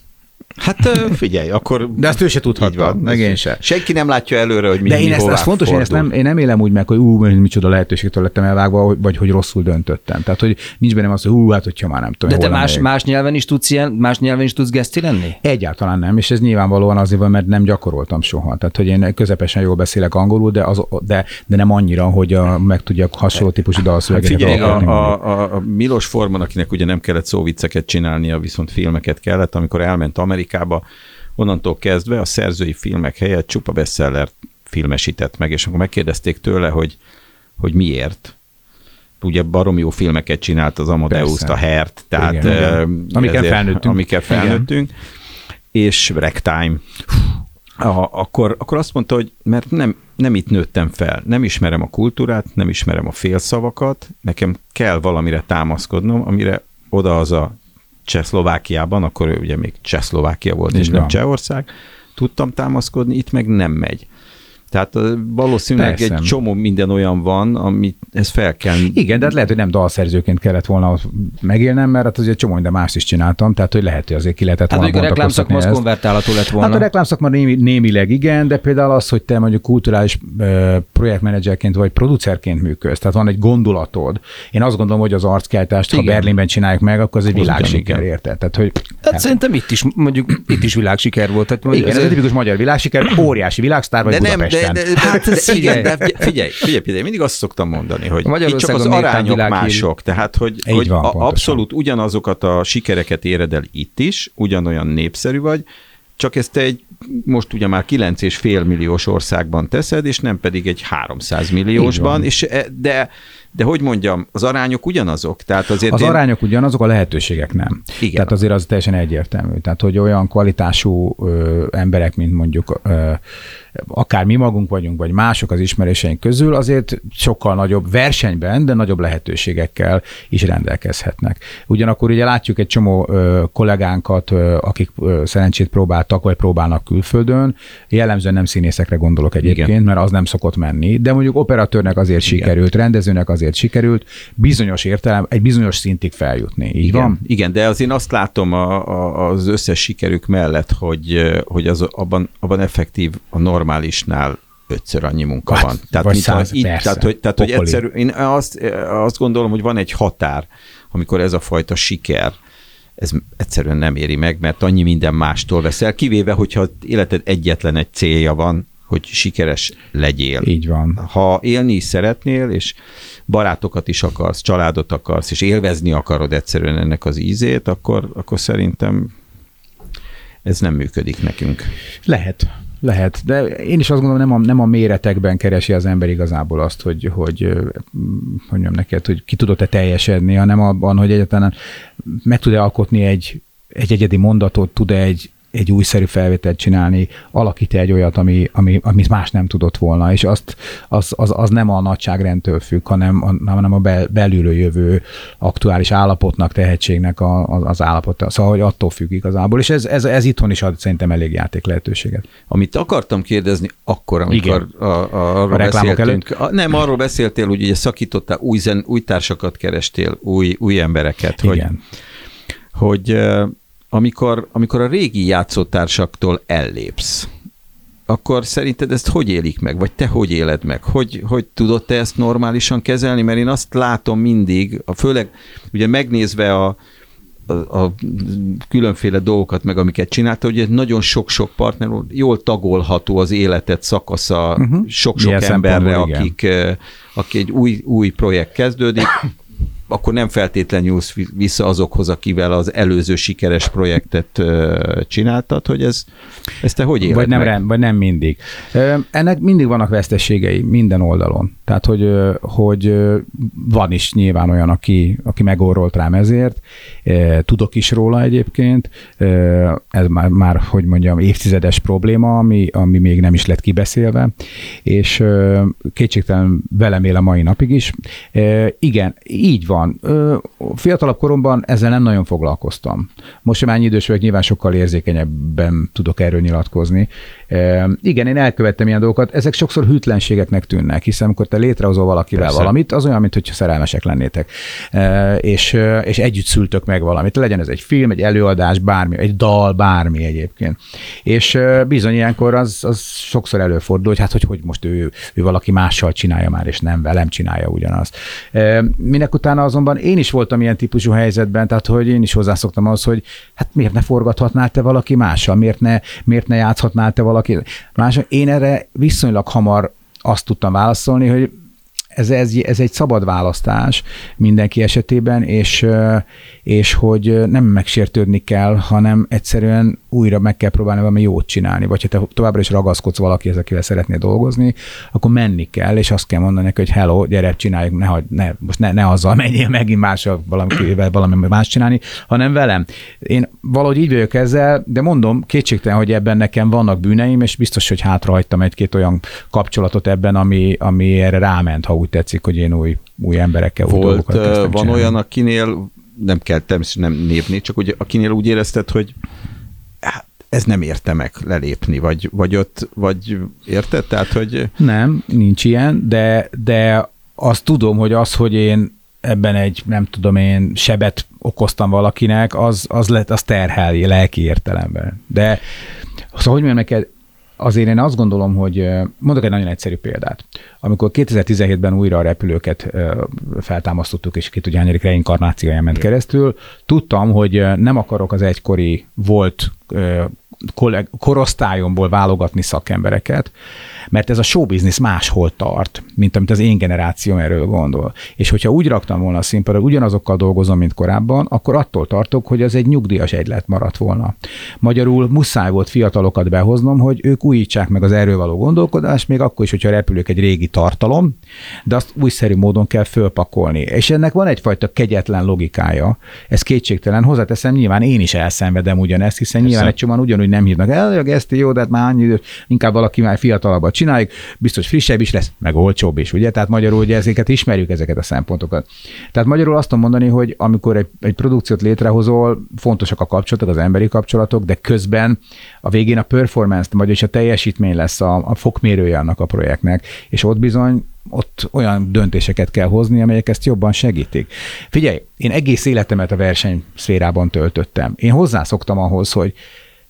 Hát figyelj, akkor... De ezt ő se van. meg én se. Senki nem látja előre, hogy mi, De mi én ezt, hová ez fontos, én ezt fordul. nem, én nem élem úgy meg, hogy ú, micsoda lehetőségtől lettem elvágva, vagy hogy rosszul döntöttem. Tehát, hogy nincs bennem az, hogy ú, hát hogyha már nem tudom. De te más, lennék. más nyelven is tudsz ilyen, más nyelven is tudsz geszti lenni? Egyáltalán nem, és ez nyilvánvalóan azért van, mert nem gyakoroltam soha. Tehát, hogy én közepesen jól beszélek angolul, de, az, de, de nem annyira, hogy a, meg tudjak hasonló típusú dalszövegeket Figyelj, alkotni. a, a, a Milos Forman, akinek ugye nem kellett szóvicceket csinálnia, viszont filmeket kellett, amikor elment Amerikába, onnantól kezdve a szerzői filmek helyett csupa bestseller filmesített meg, és akkor megkérdezték tőle, hogy, hogy miért, ugye barom jó filmeket csinált az Amadeus, a Hert, tehát Igen, igen. Amikkel felnőttünk. Amikkel felnőttünk. És Ragtime. A, akkor, akkor azt mondta, hogy mert nem, nem itt nőttem fel, nem ismerem a kultúrát, nem ismerem a félszavakat, nekem kell valamire támaszkodnom, amire oda az a Csehszlovákiában, akkor ugye még Csehszlovákia volt, és nem Csehország, tudtam támaszkodni, itt meg nem megy. Tehát valószínűleg Persze. egy csomó minden olyan van, amit ez fel kell. Igen, de hát lehet, hogy nem dalszerzőként kellett volna megélnem, mert hát azért csomó minden más is csináltam, tehát hogy lehet, hogy azért ki lehetett hát, volna a reklámszakma az konvertálható lett volna. Hát a reklámszakma némi, némileg igen, de például az, hogy te mondjuk kulturális projektmenedzserként vagy producerként működsz, tehát van egy gondolatod. Én azt gondolom, hogy az arckeltást, igen. ha Berlinben csináljuk meg, akkor az egy világsiker, érted? Tehát, hogy, hát, hát, szerintem itt is, mondjuk itt is világsiker volt. Tehát, igen, ez, ez egy tipikus magyar világsiker, óriási világsztár vagy de nem, de, de, de, hát ez igen, de figyelj, figyelj, figyelj, mindig azt szoktam mondani, hogy itt csak az arányok mások, tehát hogy, hogy van, a, abszolút ugyanazokat a sikereket éred el itt is, ugyanolyan népszerű vagy, csak ezt egy most ugye már 9,5 milliós országban teszed, és nem pedig egy 300 milliósban, és e, de de hogy mondjam, az arányok ugyanazok? Tehát azért az én... arányok ugyanazok, a lehetőségek nem. Igen. Tehát azért az teljesen egyértelmű. Tehát, hogy olyan kvalitású ö, emberek, mint mondjuk ö, akár mi magunk vagyunk, vagy mások az ismeréseink közül, azért sokkal nagyobb versenyben, de nagyobb lehetőségekkel is rendelkezhetnek. Ugyanakkor ugye látjuk egy csomó ö, kollégánkat, ö, akik ö, szerencsét próbáltak, vagy próbálnak külföldön. Jellemzően nem színészekre gondolok egyébként, Igen. mert az nem szokott menni, de mondjuk operatőrnek azért Igen. sikerült, rendezőnek azért sikerült bizonyos értelem, egy bizonyos szintig feljutni. Így Igen. van? Igen, de az én azt látom a, a, az összes sikerük mellett, hogy, hogy az, abban, abban effektív a norm normálisnál ötször annyi munka hát, van. Tehát, vagy száz, így, persze, tehát, hogy, tehát, hogy egyszerű, én azt, azt gondolom, hogy van egy határ, amikor ez a fajta siker, ez egyszerűen nem éri meg, mert annyi minden mástól veszel, kivéve, hogyha életed egyetlen egy célja van, hogy sikeres legyél. Így van. Ha élni is szeretnél, és barátokat is akarsz, családot akarsz, és élvezni akarod egyszerűen ennek az ízét, akkor, akkor szerintem ez nem működik nekünk. Lehet. Lehet, de én is azt gondolom, nem a, nem a méretekben keresi az ember igazából azt, hogy, hogy mondjam neked, hogy ki tudott-e teljesedni, hanem abban, hogy egyáltalán meg tud-e alkotni egy, egy egyedi mondatot, tud-e egy, egy újszerű felvételt csinálni, alakít egy olyat, ami, ami, ami más nem tudott volna, és azt, az, az, az nem a nagyságrendtől függ, hanem, hanem a bel, belülő jövő aktuális állapotnak, tehetségnek a, az, az állapota. Szóval, hogy attól függ igazából, és ez, ez, ez itthon is ad szerintem elég játék lehetőséget. Amit akartam kérdezni akkor, amikor a, a, arról a beszéltünk. A, nem, arról beszéltél, hogy ugye szakítottál, új, zen, új társakat kerestél, új, új embereket, Igen. hogy, hogy amikor, amikor a régi játszótársaktól ellépsz, akkor szerinted ezt hogy élik meg, vagy te hogy éled meg? Hogy, hogy tudod te ezt normálisan kezelni? Mert én azt látom mindig, a főleg ugye megnézve a, a, a különféle dolgokat, meg amiket csinálta, hogy nagyon sok-sok partner jól tagolható az életet szakasza uh-huh. sok-sok Milyen emberre, akik, aki egy új, új projekt kezdődik, akkor nem feltétlenül nyúlsz vissza azokhoz, akivel az előző sikeres projektet csináltad, hogy ez, ezt te hogy éled vagy nem, meg? Rend, vagy nem mindig. Ennek mindig vannak veszteségei minden oldalon. Tehát, hogy, hogy van is nyilván olyan, aki, aki megorrolt rám ezért. Tudok is róla egyébként. Ez már, már hogy mondjam, évtizedes probléma, ami, ami még nem is lett kibeszélve, és kétségtelen velem él a mai napig is. Igen, így van van. Fiatalabb koromban ezzel nem nagyon foglalkoztam. Most sem ennyi idős vagyok, nyilván sokkal érzékenyebben tudok erről nyilatkozni. Igen, én elkövettem ilyen dolgokat, ezek sokszor hűtlenségeknek tűnnek, hiszen amikor te létrehozol valakivel Persze. valamit, az olyan, mintha szerelmesek lennétek. És, és együtt szültök meg valamit. Legyen ez egy film, egy előadás, bármi, egy dal, bármi egyébként. És bizony ilyenkor az, az sokszor előfordul, hogy hát hogy, hogy most ő, ő valaki mással csinálja már, és nem velem csinálja ugyanazt. Minek utána azonban én is voltam ilyen típusú helyzetben, tehát hogy én is hozzászoktam az, hogy hát miért ne forgathatnál te valaki mással, miért ne, miért ne játszhatnál te valaki mással. Én erre viszonylag hamar azt tudtam válaszolni, hogy ez, ez, ez egy szabad választás mindenki esetében, és, és hogy nem megsértődni kell, hanem egyszerűen újra meg kell próbálni valami jót csinálni, vagy ha te továbbra is ragaszkodsz valakihez, akivel szeretnél dolgozni, akkor menni kell, és azt kell mondani neki, hogy hello, gyere, csináljuk, ne, hagy, ne most ne, ne azzal menjél megint mással valamivel valami más csinálni, hanem velem. Én valahogy így vagyok ezzel, de mondom, kétségtelen, hogy ebben nekem vannak bűneim, és biztos, hogy hátrahagytam egy-két olyan kapcsolatot ebben, ami, ami erre ráment, ha úgy tetszik, hogy én új, új emberekkel Volt, új dolgokat kezdtem van csinálni. olyan, akinél nem kell természetesen nem névni, csak hogy akinél úgy érezted, hogy ez nem érte meg lelépni, vagy, vagy ott, vagy érted? Tehát, hogy Nem, nincs ilyen, de, de azt tudom, hogy az, hogy én ebben egy, nem tudom én, sebet okoztam valakinek, az, az, lett, az terheli lelki értelemben. De szóval, hogy mondjam neked, azért én azt gondolom, hogy mondok egy nagyon egyszerű példát. Amikor 2017-ben újra a repülőket feltámasztottuk, és ki tudja, hányadik reinkarnációján ment keresztül, tudtam, hogy nem akarok az egykori volt kolleg- korosztályomból válogatni szakembereket, mert ez a showbiznisz máshol tart, mint amit az én generációm erről gondol. És hogyha úgy raktam volna a színpadra, ugyanazokkal dolgozom, mint korábban, akkor attól tartok, hogy ez egy nyugdíjas egylet maradt volna. Magyarul muszáj volt fiatalokat behoznom, hogy ők újítsák meg az erről való gondolkodást, még akkor is, hogyha repülők egy régi tartalom, de azt újszerű módon kell fölpakolni. És ennek van egyfajta kegyetlen logikája. Ez kétségtelen. Hozzáteszem, nyilván én is elszenvedem ugyanezt, hiszen Persze. nyilván egy csomóan ugyanúgy nem hívnak el, hogy ezt jó, de hát már annyi, inkább valaki már fiatalabbat csináljuk, biztos frissebb is lesz, meg olcsóbb is, ugye? Tehát magyarul ugye ezeket ismerjük, ezeket a szempontokat. Tehát magyarul azt tudom mondani, hogy amikor egy, egy produkciót létrehozol, fontosak a kapcsolatok, az emberi kapcsolatok, de közben a végén a performance, vagyis a teljesítmény lesz a, a fokmérője annak a projektnek, és ott bizony ott olyan döntéseket kell hozni, amelyek ezt jobban segítik. Figyelj, én egész életemet a versenyszférában töltöttem. Én hozzászoktam ahhoz, hogy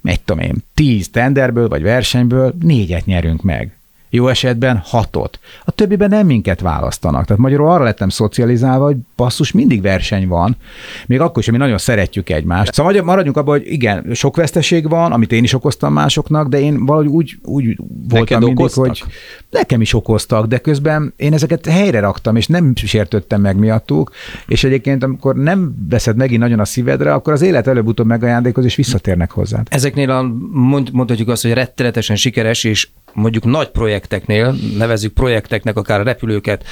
meg tudom én, tíz tenderből vagy versenyből négyet nyerünk meg. Jó esetben hatot. A többiben nem minket választanak. Tehát magyarul arra lettem szocializálva, hogy basszus, mindig verseny van, még akkor is, mi nagyon szeretjük egymást. Szóval maradjunk abban, hogy igen, sok veszteség van, amit én is okoztam másoknak, de én valahogy úgy, úgy voltam mindig, okoztak? hogy nekem is okoztak, de közben én ezeket helyre raktam, és nem sértődtem meg miattuk, és egyébként amikor nem veszed megint nagyon a szívedre, akkor az élet előbb-utóbb megajándékoz, és visszatérnek hozzád. Ezeknél a, mond, mondhatjuk azt, hogy rettenetesen sikeres és mondjuk nagy projekteknél, nevezzük projekteknek, akár a repülőket,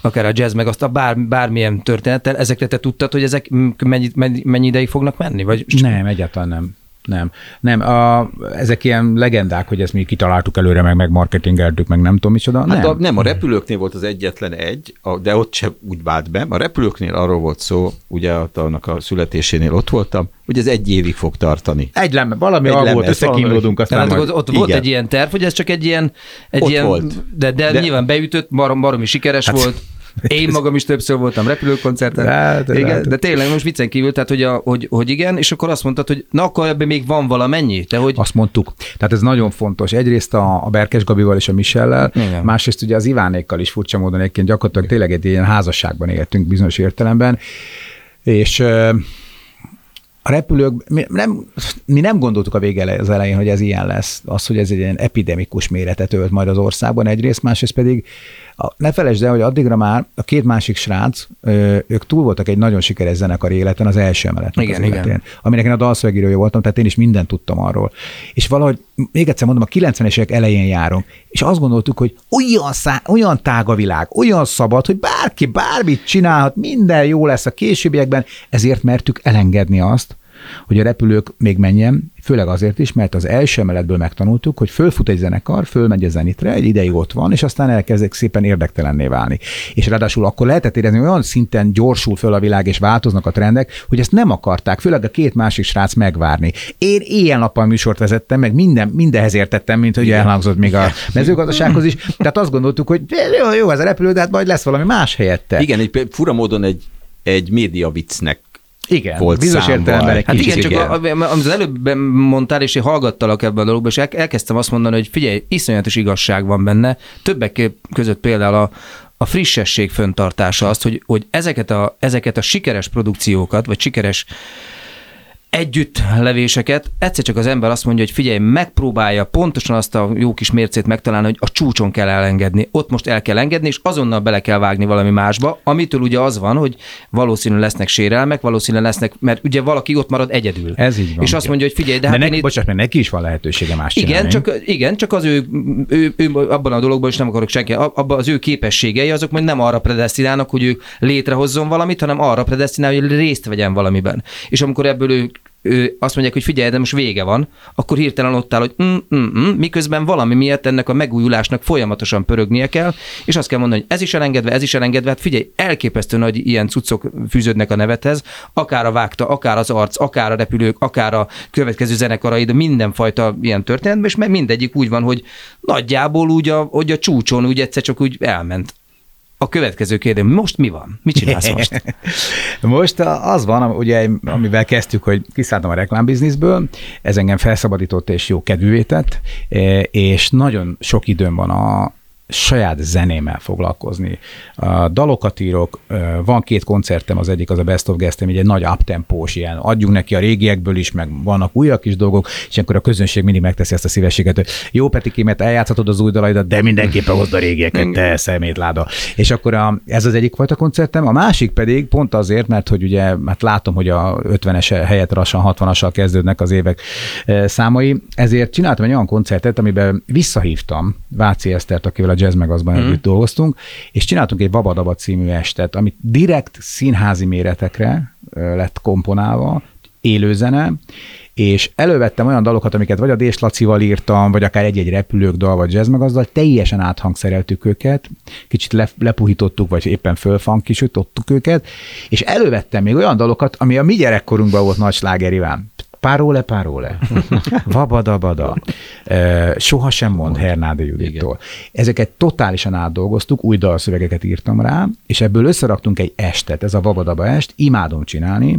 akár a jazz, meg azt a bár, bármilyen történettel, ezekre te tudtad, hogy ezek mennyi, mennyi, ideig fognak menni? Vagy Nem, egyáltalán nem. Nem. Nem, a, ezek ilyen legendák, hogy ezt mi kitaláltuk előre, meg megmarketingeltük, meg nem tudom micsoda. Hát nem. A, nem, a repülőknél volt az egyetlen egy, a, de ott se úgy vált be. A repülőknél arról volt szó, ugye ott annak a születésénél ott voltam, hogy ez egy évig fog tartani. Egy lemez, valami Egy volt, összekínlódunk, aztán Tehát majd... ott, ott volt igen. egy ilyen terv, hogy ez csak egy ilyen, egy Ott ilyen volt. De, de, De- nyilván beütött, barom, baromi sikeres hát, volt. Én magam is többször voltam repülőkoncerten. Hát, igen, hát. de tényleg most viccen kívül, tehát hogy, a, hogy, hogy igen, és akkor azt mondtad, hogy na akkor ebben még van valamennyi, de hogy Azt mondtuk. Tehát ez nagyon fontos. Egyrészt a, a Berkes Gabival és a Michellel, Igen. másrészt ugye az Ivánékkal is furcsa módon egyébként gyakorlatilag tényleg egy ilyen házasságban éltünk bizonyos értelemben, és a repülők, mi nem, mi nem gondoltuk a vége az elején, hogy ez ilyen lesz. Az, hogy ez egy ilyen epidemikus méretet ölt majd az országban egyrészt, másrészt pedig a, ne felejtsd el, hogy addigra már a két másik srác, ők túl voltak egy nagyon sikeres zenekar életen, az első emeletnek Igen, az igen. életén, aminek én a dalszövegírója voltam, tehát én is mindent tudtam arról. És valahogy, még egyszer mondom, a 90-es évek elején járunk, és azt gondoltuk, hogy olyan, szá, olyan tág a világ, olyan szabad, hogy bárki bármit csinálhat, minden jó lesz a későbbiekben, ezért mertük elengedni azt, hogy a repülők még menjen, főleg azért is, mert az első emeletből megtanultuk, hogy fölfut egy zenekar, fölmegy a zenitre, egy ideig ott van, és aztán elkezdik szépen érdektelenné válni. És ráadásul akkor lehetett érezni, hogy olyan szinten gyorsul föl a világ, és változnak a trendek, hogy ezt nem akarták, főleg a két másik srác megvárni. Én éjjel-nappal műsort vezettem, meg minden, mindenhez értettem, mint hogy elhangzott még a mezőgazdasághoz is. Tehát azt gondoltuk, hogy jó, jó ez a repülő, de hát majd lesz valami más helyette. Igen, egy fura módon egy, egy média viccnek Igen, volt bizonyos értelemben egy Hát kicsit igen, csak igen. a, amit az előbb mondtál, és én hallgattalak ebben a dologban, és el, elkezdtem azt mondani, hogy figyelj, iszonyatos igazság van benne, többek között például a, a frissesség föntartása, azt, hogy, hogy ezeket, a, ezeket a sikeres produkciókat, vagy sikeres együttlevéseket, egyszer csak az ember azt mondja, hogy figyelj, megpróbálja pontosan azt a jó kis mércét megtalálni, hogy a csúcson kell elengedni, ott most el kell engedni, és azonnal bele kell vágni valami másba, amitől ugye az van, hogy valószínűleg lesznek sérelmek, valószínűleg lesznek, mert ugye valaki ott marad egyedül. Ez így van. És azt mondja, hogy figyelj, de, de hát neki, én bocsánat, mert neki is van lehetősége más igen, csinálni. csak, igen, csak az ő, ő, ő, abban a dologban is nem akarok senki, abban az ő képességei azok majd nem arra predestinálnak, hogy ő létrehozzon valamit, hanem arra predestinál, hogy részt vegyen valamiben. És amikor ebből ő, ő azt mondják, hogy figyelj, de most vége van, akkor hirtelen ott áll, hogy mm, mm, mm, miközben valami miatt ennek a megújulásnak folyamatosan pörögnie kell, és azt kell mondani, hogy ez is elengedve, ez is elengedve, hát figyelj, elképesztő nagy ilyen cuccok fűződnek a nevethez, akár a vágta, akár az arc, akár a repülők, akár a következő zenekaraid, mindenfajta ilyen történetben, és mindegyik úgy van, hogy nagyjából úgy a, hogy a csúcson úgy egyszer csak úgy elment. A következő kérdés, most mi van? Mit csinálsz most? Most az van, ugye, amivel kezdtük, hogy kiszálltam a reklámbizniszből, ez engem felszabadított és jó kedvűvé tett, eh, és nagyon sok időm van a saját zenémmel foglalkozni. A dalokat írok, van két koncertem, az egyik az a Best of Guest, egy nagy uptempós ilyen, adjunk neki a régiekből is, meg vannak újak is dolgok, és akkor a közönség mindig megteszi ezt a szívességet, hogy jó Petikémet, eljátszhatod az új dalaidat, de mindenképpen hozd a régieket, te szemétláda. És akkor a, ez az egyik fajta koncertem, a másik pedig pont azért, mert hogy ugye, hát látom, hogy a 50-es helyett lassan 60-assal kezdődnek az évek számai, ezért csináltam egy olyan koncertet, amiben visszahívtam Váci Esztert, akivel a Jazz Megazban mm. együtt dolgoztunk, és csináltunk egy Babadaba című estet, amit direkt színházi méretekre lett komponálva, élőzene, és elővettem olyan dalokat, amiket vagy a Dés Lacival írtam, vagy akár egy-egy repülők dal, vagy jazzmegazdal, teljesen áthangszereltük őket, kicsit le, lepuhítottuk, vagy éppen fölfankisítottuk őket, és elővettem még olyan dalokat, ami a mi gyerekkorunkban volt nagy sláger Iván. Párole, párole. Vabada-bada. Eh, Soha sem mond Hernádi Judittól. Ezeket totálisan átdolgoztuk, új dalszövegeket írtam rá, és ebből összeraktunk egy estet, ez a Vabadaba est, imádom csinálni.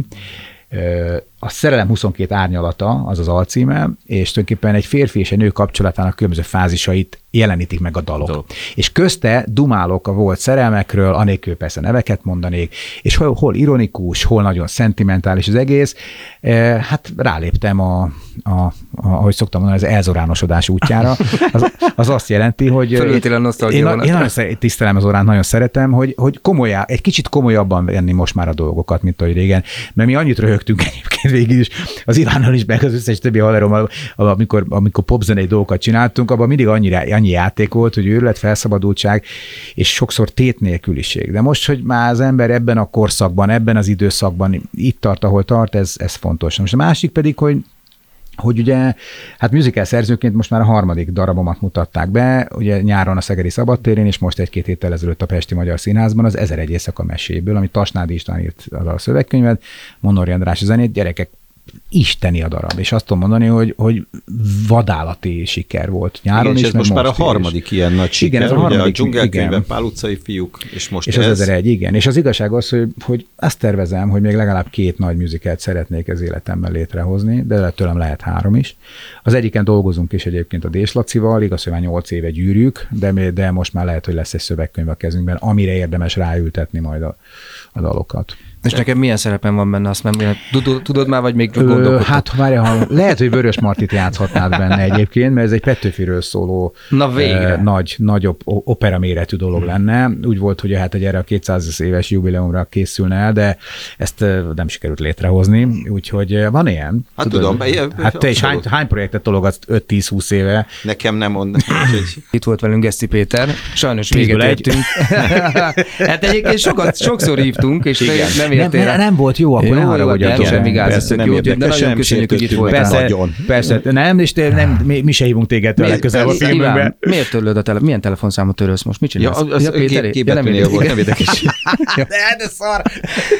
A Szerelem 22 árnyalata, az az alcíme, és tulajdonképpen egy férfi és egy nő kapcsolatának különböző fázisait jelenítik meg a dalok. Dalok. És közte dumálok a volt szerelmekről, anélkül persze neveket mondanék, és hol, hol ironikus, hol nagyon szentimentális az egész. Eh, Hát ráléptem a, a, a ahogy szoktam mondani, az elzoránosodás útjára. Az, az azt jelenti, hogy... Fölültél a én, én vonatra. nagyon tisztelem az oránt, nagyon szeretem, hogy, hogy komolyá, egy kicsit komolyabban venni most már a dolgokat, mint ahogy régen. Mert mi annyit röhögtünk egyébként végig is, az Ivánnal is, meg az összes többi haverommal, amikor, amikor popzenei dolgokat csináltunk, abban mindig annyira, annyi játék volt, hogy őrület, felszabadultság, és sokszor tét nélküliség. De most, hogy már az ember ebben a korszakban, ebben az időszakban itt tart, ahol tart, ez, ez fontos. Most a másik pedig, hogy hogy ugye, hát musical szerzőként most már a harmadik darabomat mutatták be, ugye nyáron a Szegedi Szabadtérén, és most egy-két héttel ezelőtt a Pesti Magyar Színházban az Ezer egy éjszaka meséből, ami Tasnádi István írt az a szövegkönyvet, Monori András zenét, gyerekek, isteni a darab, és azt tudom mondani, hogy, hogy vadállati siker volt nyáron Igen, és is, ez most már a is. harmadik ilyen nagy siker, Igen, ez a ugye harmadik, a dzsungelkönyvben. Pál utcai fiúk, és most És ez. az ezer egy, igen. És az igazság az, hogy, hogy azt tervezem, hogy még legalább két nagy műzikát szeretnék az életemben létrehozni, de tőlem lehet három is. Az egyiken dolgozunk is egyébként a Dés Lacival, igaz, hogy már nyolc éve gyűrűk, de, de most már lehet, hogy lesz egy szövegkönyv a kezünkben, amire érdemes ráültetni majd a, a dalokat. És nekem milyen szerepem van benne, azt nem tudod, tudod már, vagy még gondolkodtad? hát várj, ha lehet, hogy Vörös Martit játszhatnád benne egyébként, mert ez egy Petőfiről szóló Na végre. nagy, nagyobb opera méretű dolog lenne. Úgy volt, hogy hát egy erre a 200 éves jubileumra készülne el, de ezt nem sikerült létrehozni, úgyhogy van ilyen. Hát tudom, ilyen- hát te is hány, hány projektet tologatsz 5-10-20 éve? Nekem nem mond. Itt volt velünk Geszti Péter, sajnos véget értünk. hát egyébként sokat, sokszor hívtunk, és Igen. Nem Nem, értél nem, nem volt jó, akkor Jó, ne jó, haragudjatok. semmi gáz, nem jó, de nagyon sem köszönjük, hogy itt voltál. Persze, Nagyon. persze, nem, és nem, mi, mi se hívunk téged közel a filmünkbe. Iván, miért törlöd a tele, milyen telefonszámot törölsz most? Mit Ja, csinálsz? az, az Ja, nem volt, nem érdekes. De, de szar!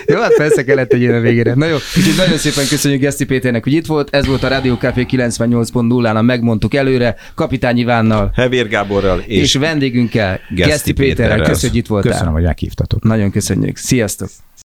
Jó, hát persze kellett egy ilyen a végére. Na jó, úgyhogy nagyon szépen köszönjük Geszti Péternek, hogy itt volt. Ez volt a Rádió Café 98.0-án, megmondtuk előre, Kapitány Ivánnal Hevér Gáborral és, és, vendégünkkel, Geszti Geszti Péterrel. Péterrel. Köszönjük, hogy itt voltál. Köszönöm, hogy meghívtatok. Nagyon köszönjük. Sziasztok!